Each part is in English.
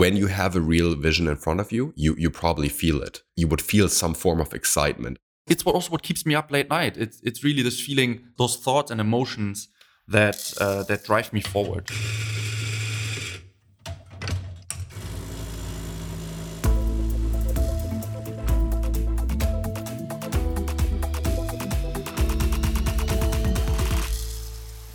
when you have a real vision in front of you, you you probably feel it. You would feel some form of excitement. It's what also what keeps me up late night. It's it's really this feeling, those thoughts and emotions that uh, that drive me forward.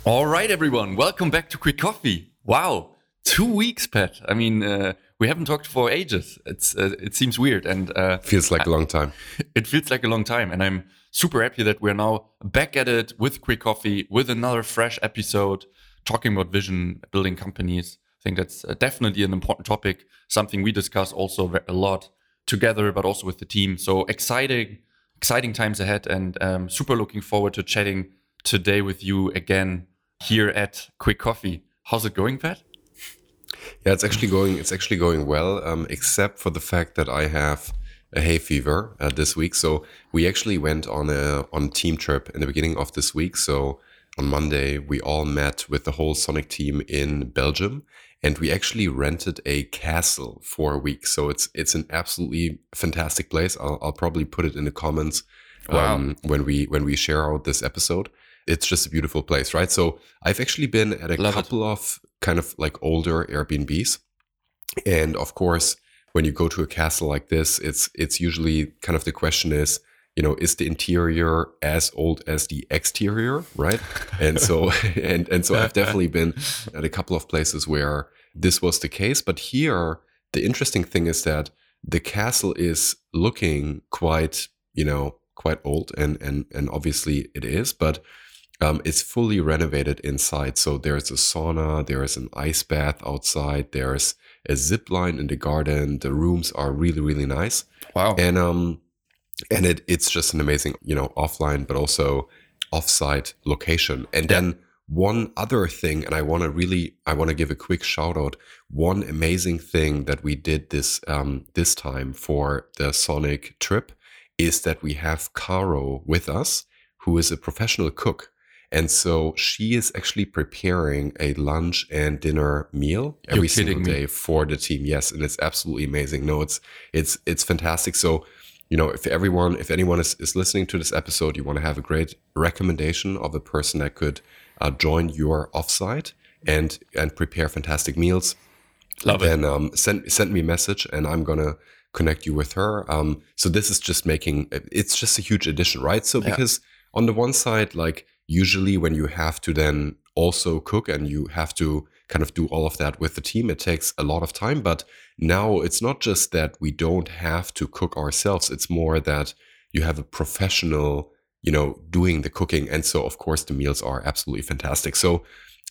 All right, everyone, welcome back to Quick Coffee. Wow, two weeks, Pat. I mean, uh, we haven't talked for ages. It's uh, it seems weird and uh, feels like a long time. It feels like a long time, and I'm super happy that we're now back at it with Quick Coffee with another fresh episode talking about vision building companies. I think that's uh, definitely an important topic, something we discuss also a lot together, but also with the team. So exciting, exciting times ahead, and um, super looking forward to chatting today with you again here at Quick Coffee. How's it going, Pat? Yeah, it's actually going. It's actually going well, um, except for the fact that I have a hay fever uh, this week. So we actually went on a on team trip in the beginning of this week. So on Monday we all met with the whole Sonic team in Belgium, and we actually rented a castle for a week. So it's it's an absolutely fantastic place. I'll, I'll probably put it in the comments um, when we when we share out this episode it's just a beautiful place, right? So I've actually been at a Love couple it. of kind of like older Airbnbs. And of course, when you go to a castle like this, it's it's usually kind of the question is, you know, is the interior as old as the exterior, right? and so and and so I've definitely been at a couple of places where this was the case. But here, the interesting thing is that the castle is looking quite, you know, quite old and and and obviously it is, but um, it's fully renovated inside. So there's a sauna, there is an ice bath outside, there's a zip line in the garden. The rooms are really, really nice. Wow. And um, and it it's just an amazing, you know, offline but also offsite location. And yeah. then one other thing, and I want to really, I want to give a quick shout out. One amazing thing that we did this um, this time for the Sonic trip is that we have Caro with us, who is a professional cook. And so she is actually preparing a lunch and dinner meal every single day me. for the team. Yes, and it's absolutely amazing. No, it's it's it's fantastic. So, you know, if everyone, if anyone is, is listening to this episode, you want to have a great recommendation of a person that could uh, join your offsite and and prepare fantastic meals. Love then, it. um, send send me a message, and I'm gonna connect you with her. Um, so this is just making it's just a huge addition, right? So because yeah. on the one side, like usually when you have to then also cook and you have to kind of do all of that with the team it takes a lot of time. But now it's not just that we don't have to cook ourselves it's more that you have a professional you know doing the cooking. And so of course the meals are absolutely fantastic. So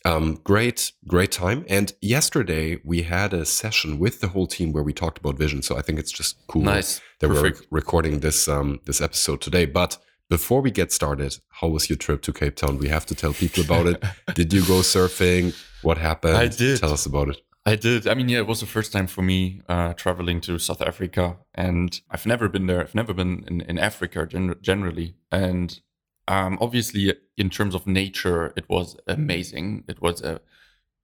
um, great great time. And yesterday we had a session with the whole team where we talked about vision. So i think it's just cool nice. that Perfect. we're recording this um, this episode today. But before we get started, how was your trip to Cape Town? We have to tell people about it. did you go surfing? What happened? I did. Tell us about it. I did. I mean, yeah, it was the first time for me uh, traveling to South Africa, and I've never been there. I've never been in, in Africa gen- generally, and um, obviously, in terms of nature, it was amazing. It was a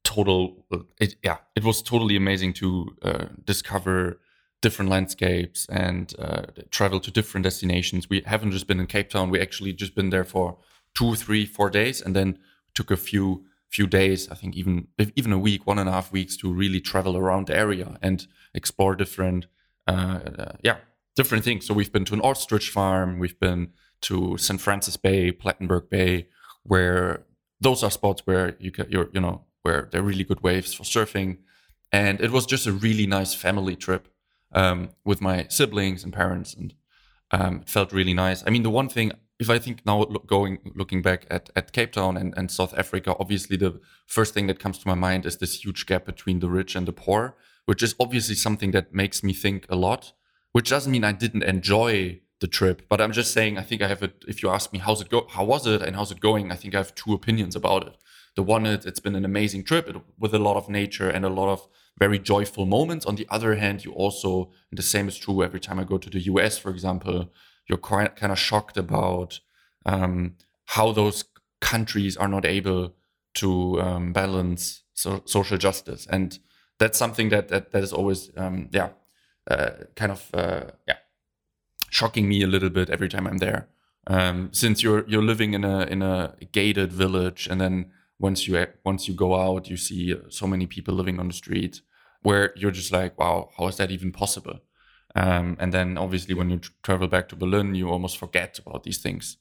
total, it, yeah, it was totally amazing to uh, discover different landscapes and uh, travel to different destinations. We haven't just been in Cape Town. We actually just been there for two, three, four days, and then took a few few days. I think even even a week, one and a half weeks to really travel around the area and explore different, uh, uh, yeah, different things. So we've been to an ostrich farm. We've been to St. Francis Bay, Plettenberg Bay, where those are spots where you can, you're, you know, where there are really good waves for surfing. And it was just a really nice family trip um, with my siblings and parents, and um, it felt really nice. I mean, the one thing, if I think now look, going looking back at, at Cape Town and, and South Africa, obviously the first thing that comes to my mind is this huge gap between the rich and the poor, which is obviously something that makes me think a lot. Which doesn't mean I didn't enjoy the trip, but I'm just saying I think I have it. If you ask me how's it go, how was it, and how's it going, I think I have two opinions about it. The one is it's been an amazing trip with a lot of nature and a lot of very joyful moments. On the other hand, you also, and the same is true every time I go to the US, for example, you're quite kind of shocked about um, how those countries are not able to um, balance so social justice. And that's something that that, that is always um, yeah uh, kind of uh, yeah shocking me a little bit every time I'm there. Um, since you're you're living in a in a gated village, and then once you once you go out, you see so many people living on the street, where you're just like, wow, how is that even possible? Um, and then obviously when you travel back to Berlin, you almost forget about these things.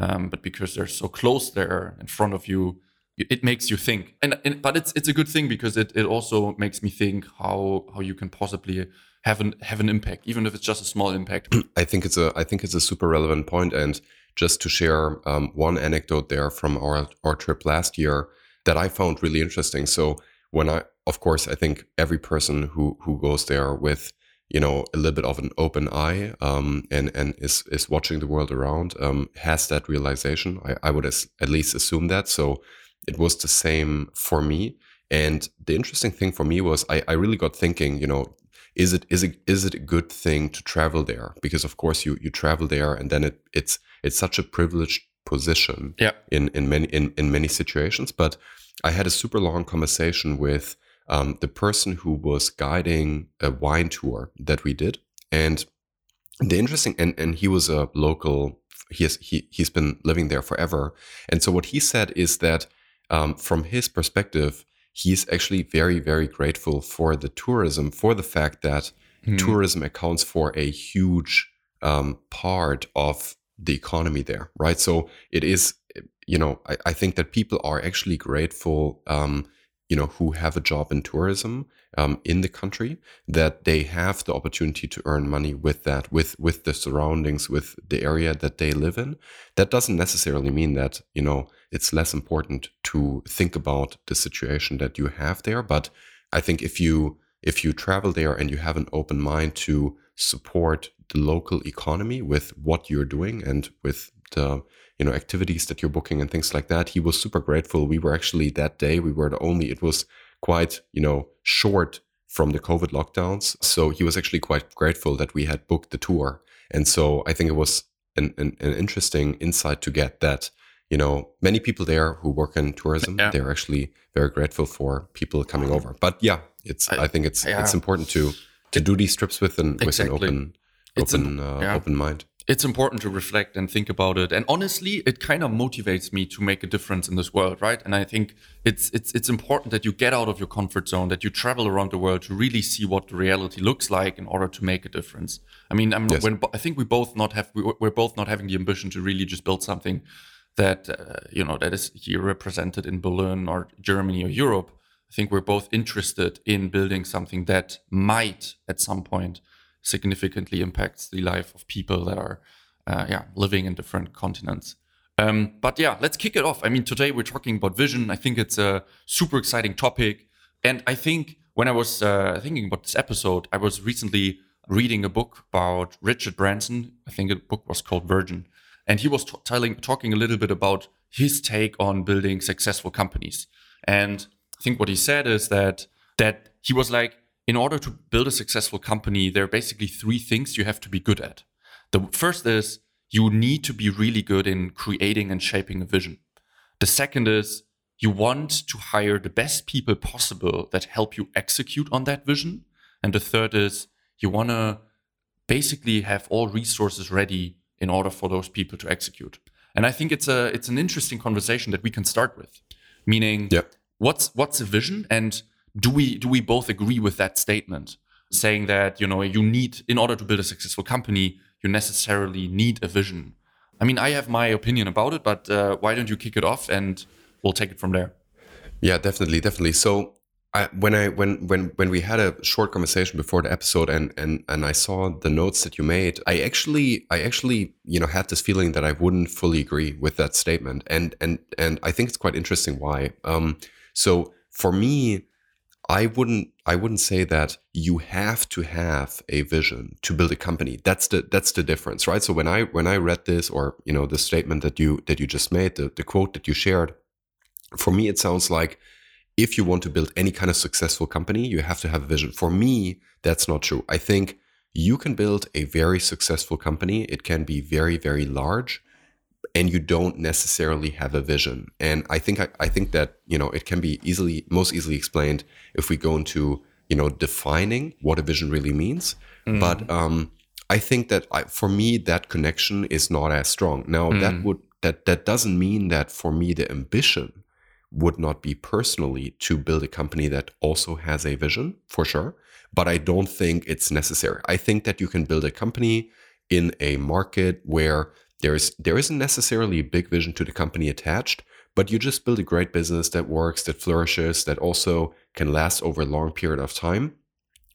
Um, but because they're so close there in front of you, it makes you think. And, and, but it's it's a good thing because it, it also makes me think how how you can possibly have an have an impact, even if it's just a small impact. I think it's a I think it's a super relevant point. And just to share um, one anecdote there from our our trip last year that I found really interesting. So when I of course I think every person who who goes there with you know a little bit of an open eye um, and and is is watching the world around um, has that realization. I, I would as, at least assume that. So it was the same for me. And the interesting thing for me was I, I really got thinking, you know, is it is it is it a good thing to travel there? Because of course you you travel there and then it it's it's such a privileged position yeah. in in many in, in many situations. But I had a super long conversation with um, the person who was guiding a wine tour that we did. And the interesting and, and he was a local he has he he's been living there forever. And so what he said is that um, from his perspective, he's actually very, very grateful for the tourism, for the fact that mm. tourism accounts for a huge um, part of the economy there, right? So it is, you know, I, I think that people are actually grateful um, you know who have a job in tourism um, in the country that they have the opportunity to earn money with that with with the surroundings with the area that they live in. That doesn't necessarily mean that you know it's less important to think about the situation that you have there but i think if you if you travel there and you have an open mind to support the local economy with what you're doing and with the you know activities that you're booking and things like that he was super grateful we were actually that day we were the only it was quite you know short from the covid lockdowns so he was actually quite grateful that we had booked the tour and so i think it was an, an, an interesting insight to get that you know many people there who work in tourism yeah. they're actually very grateful for people coming over but yeah it's i, I think it's yeah. it's important to to do these trips with an exactly. with an open open uh, yeah. open mind it's important to reflect and think about it. And honestly it kind of motivates me to make a difference in this world right? And i think it's it's it's important that you get out of your comfort zone that you travel around the world to really see what the reality looks like in order to make a difference. I mean i'm yes. when i think we both not have we're both not having the ambition to really just build something that uh, you know that is here represented in berlin or germany or europe. I think we're both interested in building something that might at some point significantly impacts the life of people that are uh, yeah living in different continents. Um, but yeah, let's kick it off. I mean, today we're talking about vision. I think it's a super exciting topic, and I think when I was uh, thinking about this episode, I was recently reading a book about Richard Branson. I think the book was called Virgin, and he was t- telling talking a little bit about his take on building successful companies. And I think what he said is that that he was like in order to build a successful company, there are basically three things you have to be good at. The first is you need to be really good in creating and shaping a vision. The second is you want to hire the best people possible that help you execute on that vision. And the third is you want to basically have all resources ready in order for those people to execute. And I think it's a it's an interesting conversation that we can start with. Meaning, yeah. what's what's a vision and do we do we both agree with that statement saying that you know you need in order to build a successful company you necessarily need a vision? I mean i have my opinion about it but uh, why don't you kick it off and we'll take it from there? Yeah definitely definitely. So I, when I when when when we had a short conversation before the episode and and and I saw the notes that you made, I actually I actually you know had this feeling that I wouldn't fully agree with that statement, and and and I think it's quite interesting why. Um, so for me, I wouldn't I wouldn't say that you have to have a vision to build a company. That's the that's the difference, right? So when I when I read this or you know the statement that you that you just made, the, the quote that you shared, for me it sounds like if you want to build any kind of successful company, you have to have a vision. For me, that's not true. I think you can build a very successful company. It can be very, very large and you don't necessarily have a vision. And I think I, I think that you know it can be easily most easily explained if we go into you know, defining what a vision really means. Mm. But um, I think that I, for me, that connection is not as strong. Now, mm. that would that that doesn't mean that for me the ambition would not be personally to build a company that also has a vision for sure but i don't think it's necessary i think that you can build a company in a market where there's there isn't necessarily a big vision to the company attached but you just build a great business that works that flourishes that also can last over a long period of time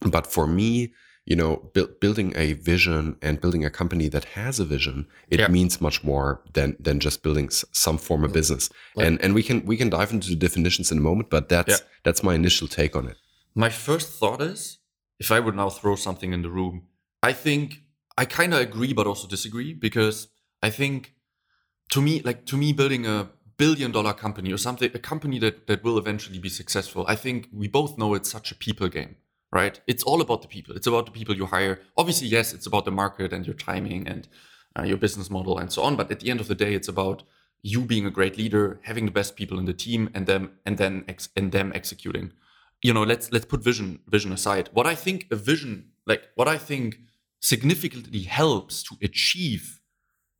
but for me you know bu- building a vision and building a company that has a vision it yeah. means much more than than just building s- some form of mm. business like, and and we can we can dive into the definitions in a moment but that's yeah. that's my initial take on it my first thought is if i would now throw something in the room i think i kind of agree but also disagree because I think to me, like to me, building a billion dollar company or something, a company that, that will eventually be successful, I think we both know it's such a people game, right? It's all about the people. It's about the people you hire. Obviously, yes, it's about the market and your timing and uh, your business model and so on. But at the end of the day, it's about you being a great leader, having the best people in the team, and them and then ex- and them executing. You know, let's let's put vision vision aside. What I think a vision, like what I think significantly helps to achieve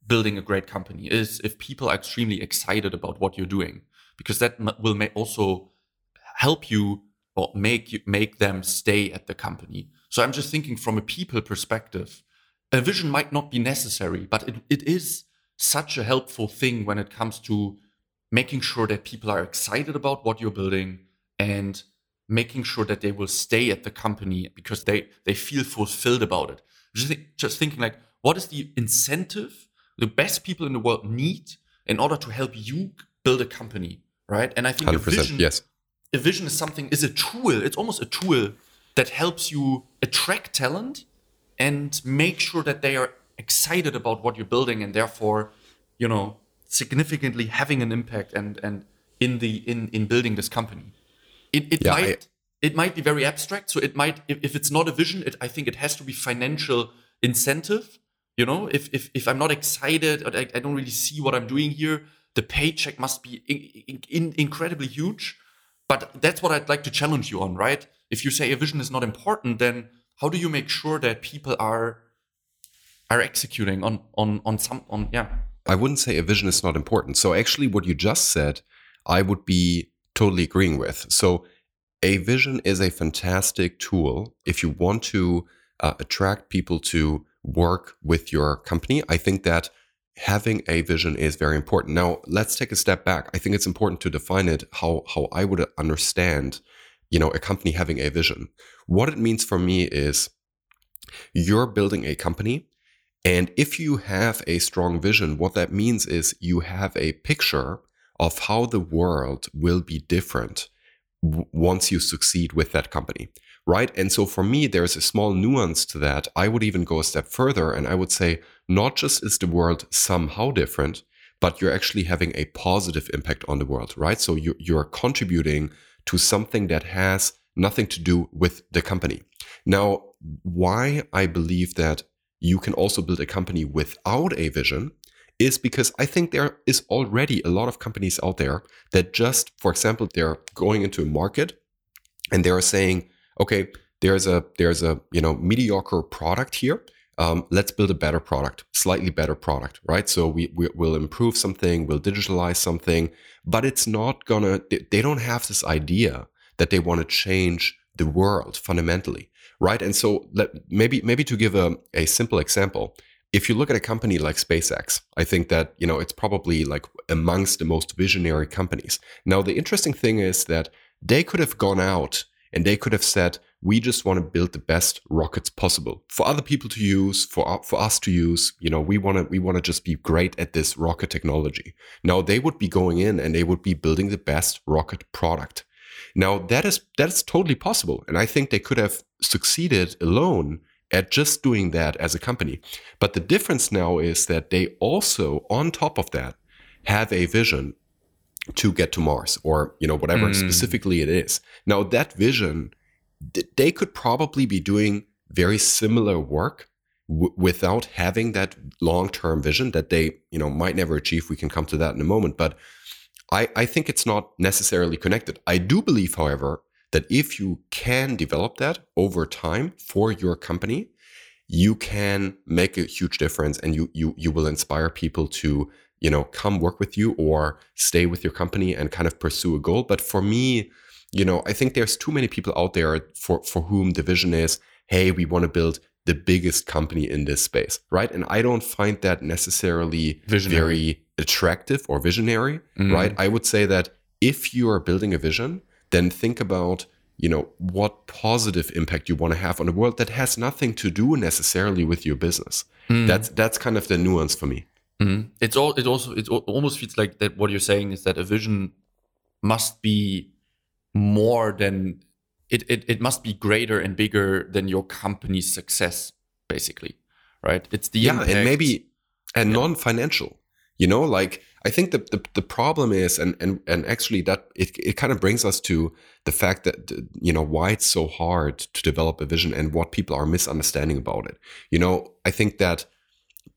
building a great company is if people are extremely excited about what you're doing because that will also help you or make you make them stay at the company. So i'm just thinking from a people perspective a vision might not be necessary but it, it is such a helpful thing when it comes to making sure that people are excited about what you're building and making sure that they will stay at the company because they they feel fulfilled about it. Just, just thinking like what is the incentive the best people in the world need in order to help you build a company, right? And I think a vision, yes. a vision is something is a tool. It's almost a tool that helps you attract talent and make sure that they are excited about what you're building and therefore, you know, significantly having an impact and and in the in in building this company. It it yeah, might I, it might be very abstract. So it might if, if it's not a vision, it, I think it has to be financial incentive you know, if if if I'm not excited or I, I don't really see what I'm doing here, the paycheck must be in, in, incredibly huge. But that's what I'd like to challenge you on, right? If you say a vision is not important, then how do you make sure that people are are executing on on on some on yeah? I wouldn't say a vision is not important. So actually, what you just said, I would be totally agreeing with. So a vision is a fantastic tool if you want to uh, attract people to work with your company. I think that having a vision is very important. Now, let's take a step back. I think it's important to define it how how I would understand, you know, a company having a vision. What it means for me is you're building a company and if you have a strong vision, what that means is you have a picture of how the world will be different once you succeed with that company right? And so for me, there's a small nuance to that. I would even go a step further and I would say, not just is the world somehow different, but you're actually having a positive impact on the world, right? So you're, you're contributing to something that has nothing to do with the company. Now, why I believe that you can also build a company without a vision is because I think there is already a lot of companies out there that just, for example, they're going into a market and they are saying, okay, there's a there's a you know mediocre product here. Um, let's build a better product, slightly better product, right? So we, we will improve something, we'll digitalize something, but it's not gonna. They don't have this idea that they want to change the world fundamentally, right? And so let, maybe maybe to give a, a simple example, if you look at a company like SpaceX, I think that you know it's probably like amongst the most visionary companies. Now the interesting thing is that they could have gone out and they could have said, we just want to build the best rockets possible for other people to use, for for us to use. You know, we want to we want to just be great at this rocket technology. Now they would be going in and they would be building the best rocket product. Now that is that is totally possible, and I think they could have succeeded alone at just doing that as a company. But the difference now is that they also, on top of that, have a vision to get to Mars or you know whatever mm. specifically it is. Now that vision, they could probably be doing very similar work w- without having that long-term vision that they you know might never achieve. We can come to that in a moment, but I, I think it's not necessarily connected. I do believe, however, that if you can develop that over time for your company, you can make a huge difference and you you you will inspire people to you know come work with you or stay with your company and kind of pursue a goal but for me you know i think there's too many people out there for for whom the vision is hey we want to build the biggest company in this space right and i don't find that necessarily Visionary. very attractive or visionary Mhm. right i would say that if you are building a vision then think about you know what positive impact you want to have on the world that has nothing to do necessarily with your business Mm. that's that's kind of the nuance for me Mhm. It's all. It also. It almost feels like that. What you're saying is that a vision must be more than it. It, it must be greater and bigger than your company's success, basically, right? It's the yeah impact. and maybe and Yeah. non-financial you know like i think the, the the problem is and and and actually that it, it kind of brings us to the fact that you know why it's so hard to develop a vision and what people are misunderstanding about it you know i think that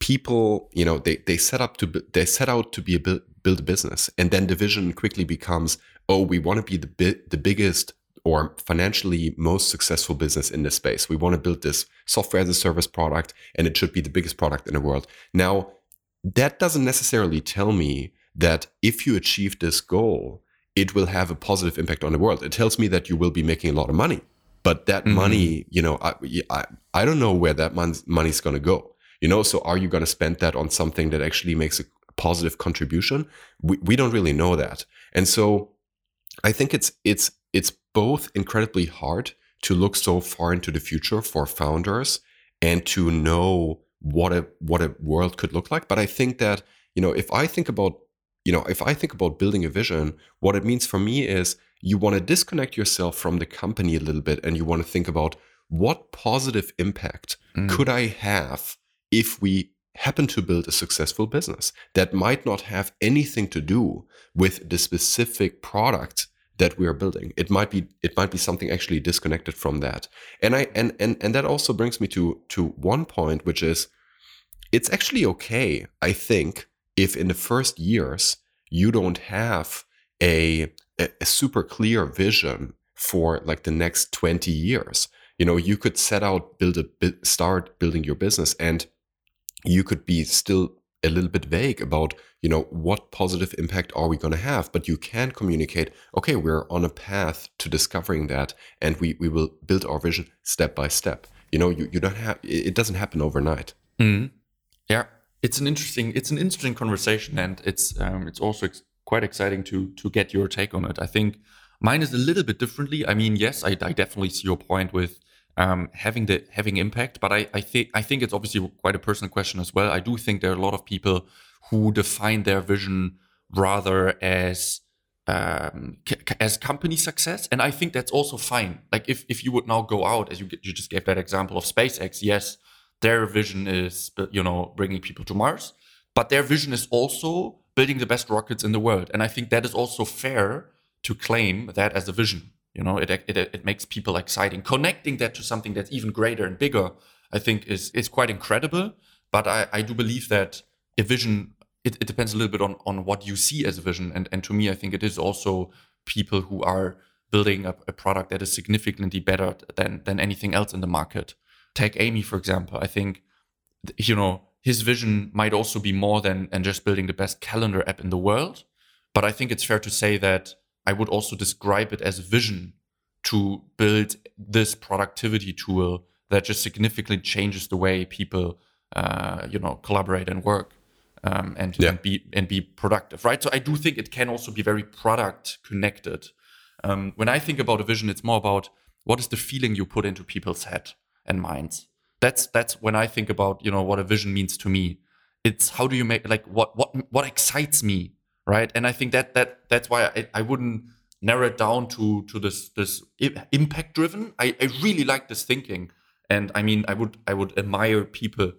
people you know they they set up to they set out to be a bu- build a business and then the vision quickly becomes oh we want to be the bi- the biggest or financially most successful business in this space. We want to build this software as a service product and it should be the biggest product in the world. Now that doesn't necessarily tell me that if you achieve this goal it will have a positive impact on the world. It tells me that you will be making a lot of money but that Mhm. money you know I, I i don't know where that mon- money's going to go you know so are you going to spend that on something that actually makes a positive contribution? We, we don't really know that. And so i think it's it's it's both incredibly hard to look so far into the future for founders and to know what a what a world could look like. But i think that you know if i think about you know if i think about building a vision what it means for me is you want to disconnect yourself from the company a little bit and you want to think about what positive impact Mm. could I have if we happen to build a successful business that might not have anything to do with the specific product that we are building. It might be it might be something actually disconnected from that. And i and and, and that also brings me to to one point which is it's actually okay i think if in the first years you don't have a a, a super clear vision for like the next 20 years. You know you could set out build a start building your business and you could be still a little bit vague about you know what positive impact are we going to have but you can communicate okay we're on a path to discovering that and we we will build our vision step by step you know you, you don't have it doesn't happen overnight Mhm. Yeah, it's an interesting it's an interesting conversation, and it's um, it's also ex- quite exciting to to get your take on it. I think mine is a little bit differently. I mean, yes, I, I definitely see your point with um, having the having impact, but I I think I think it's obviously quite a personal question as well. I do think there are a lot of people who define their vision rather as um, c- as company success, and I think that's also fine. Like if if you would now go out, as you you just gave that example of SpaceX, yes, their vision is you know bringing people to Mars, but their vision is also building the best rockets in the world, and I think that is also fair to claim that as a vision. You know, it it, it makes people exciting. Connecting that to something that's even greater and bigger, I think is is quite incredible. But I, I do believe that a vision it, it depends a little bit on on what you see as a vision, and and to me, I think it is also people who are building up a product that is significantly better than than anything else in the market. Take Amie for example. I think you know his vision might also be more than than just building the best calendar app in the world. But I think it's fair to say that I would also describe it as a vision to build this productivity tool that just significantly changes the way people, uh, you know, collaborate and work um, and, Yeah. and be and be productive, right? So I do think it can also be very product connected. Um, when I think about a vision, it's more about what is the feeling you put into people's head and minds. That's that's when I think about you know what a vision means to me. It's how do you make like what what what excites me, right? And I think that that that's why I, I wouldn't narrow it down to to this this impact driven. I, I really like this thinking, and I mean I would I would admire people.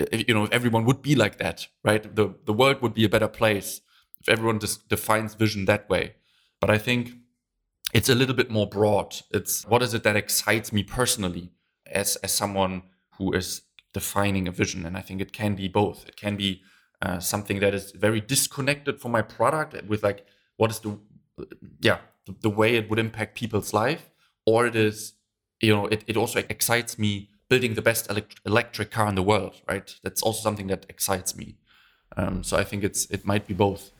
Eh, eh, you know, if everyone would be like that, right? The the world would be a better place if everyone just defines vision that way. But I think it's a little bit more broad. It's what is it that excites me personally as as someone who is defining a vision, and I think it can be both. It can be uh, something that is very disconnected from my product with like what is the yeah the, the way it would impact people's life, or it is, you know, it, it also excites me building the best elect- electric car in the world, right? That's also something that excites me. Um, so I think it's it might be both.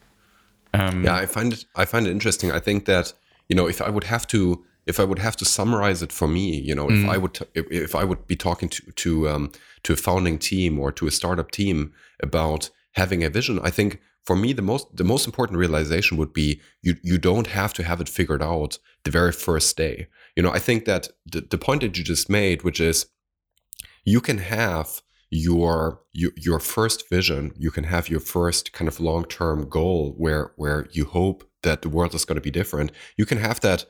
Um, yeah, I find it I find it interesting. I think that you know if I would have to if I would have to summarize it for me, you know, mm. if I would if, if, I would be talking to to um, to a founding team or to a startup team about having a vision, I think for me the most the most important realization would be you you don't have to have it figured out the very first day. You know, I think that the, the point that you just made, which is you can have your, your your first vision you can have your first kind of long-term goal where where you hope that the world is going to be different. You can have that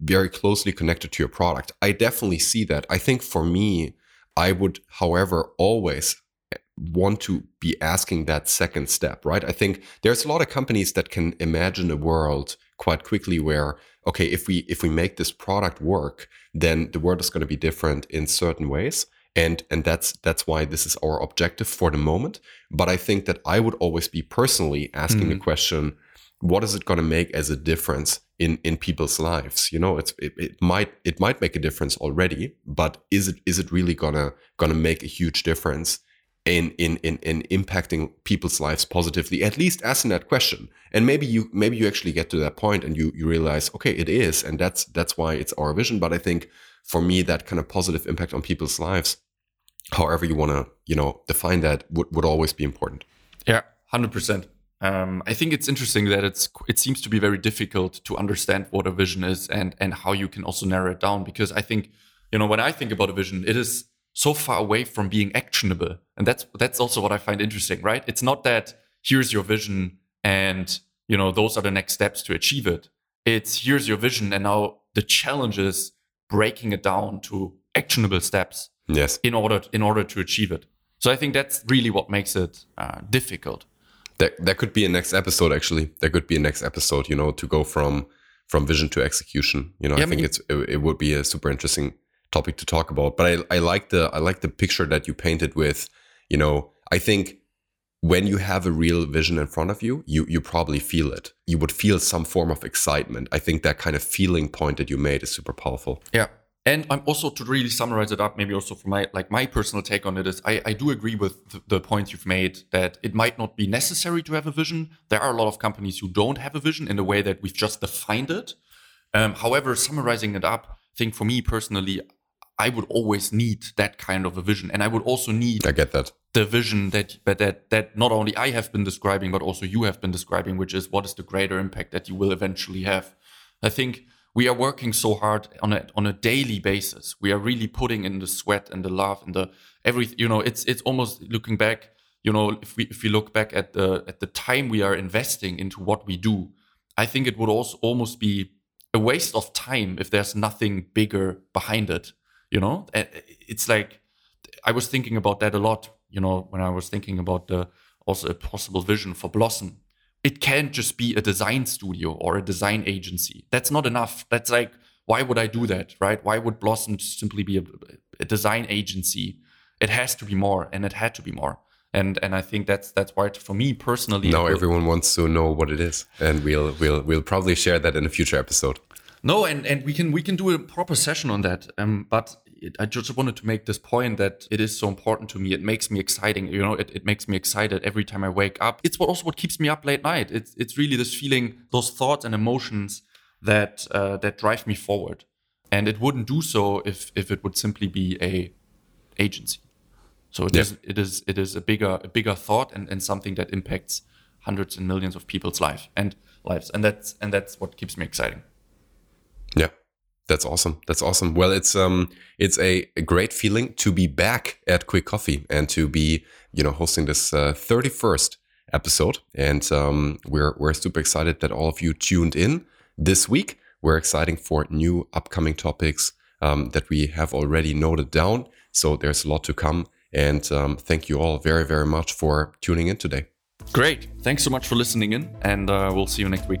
very closely connected to your product. I definitely see that. I think for me i would however always want to be asking that second step right? I think there's a lot of companies that can imagine a world quite quickly where okay if we if we make this product work then the world is going to be different in certain ways. And and that's that's why this is our objective for the moment. But i think that i would always be personally asking mm. the question what is it going to make as a difference in in people's lives? You know it's it, it might it might make a difference already but is it is it really gonna gonna make a huge difference in in in, in impacting people's lives positively at least asking that question and maybe you maybe you actually get to that point and you you realize okay it is and that's that's why it's our vision. But i think for me that kind of positive impact on people's lives however you want to you know define that would, would always be important. Yeah 100% um, i think it's interesting that it's it seems to be very difficult to understand what a vision is and and how you can also narrow it down because i think you know when i think about a vision it is so far away from being actionable. And that's that's also what i find interesting right? It's not that here's your vision and you know those are the next steps to achieve it. It's here's your vision and now the challenge is breaking it down to actionable steps yes. in order in order to achieve it. So i think that's really what makes it uh, difficult. That that could be a next episode actually. There could be a next episode you know to go from from vision to execution. You know yeah, i think it's it, it, would be a super interesting topic to talk about but i i like the i like the picture that you painted with you know i think when you have a real vision in front of you, you you probably feel it. You would feel some form of excitement. I think that kind of feeling point that you made is super powerful. Yeah, and I'm also to really summarize it up, maybe also for my like my personal take on it is I, I do agree with the, the points you've made that it might not be necessary to have a vision. There are a lot of companies who don't have a vision in the way that we've just defined it. Um, however, summarizing it up, I think for me personally, I would always need that kind of a vision, and I would also need I get that the vision that that that not only I have been describing, but also you have been describing, which is what is the greater impact that you will eventually have. I think we are working so hard on a on a daily basis. We are really putting in the sweat and the love and the every you know it's it's almost looking back. You know, if we if we look back at the at the time we are investing into what we do, I think it would also almost be a waste of time if there's nothing bigger behind it. You know, it's like I was thinking about that a lot. You know, when I was thinking about the also a possible vision for Blossom it can't just be a design studio or a design agency. That's not enough. That's like, why would I do that, right? Why would Blossom simply be a, a design agency? It has to be more, and it had to be more. And and I think that's that's why for me personally. Now everyone wants to know what it is, and we'll we'll we'll probably share that in a future episode. No, and and we can we can do a proper session on that. Um, but it, I just wanted to make this point that it is so important to me. It makes me exciting. You know, it, it makes me excited every time I wake up. It's what also what keeps me up late night. It's it's really this feeling, those thoughts and emotions that uh, that drive me forward. And it wouldn't do so if if it would simply be a agency. So it yeah. is, it is it is a bigger a bigger thought and, and something that impacts hundreds and millions of people's life and lives. And that's and that's what keeps me exciting. That's awesome. That's awesome. Well, it's um, it's a, great feeling to be back at Quick Coffee and to be, you know, hosting this uh, first episode. And um, we're we're super excited that all of you tuned in this week. We're excited for new upcoming topics um, that we have already noted down. So there's a lot to come. And um, thank you all very very much for tuning in today. Great. Thanks so much for listening in, and uh, we'll see you next week.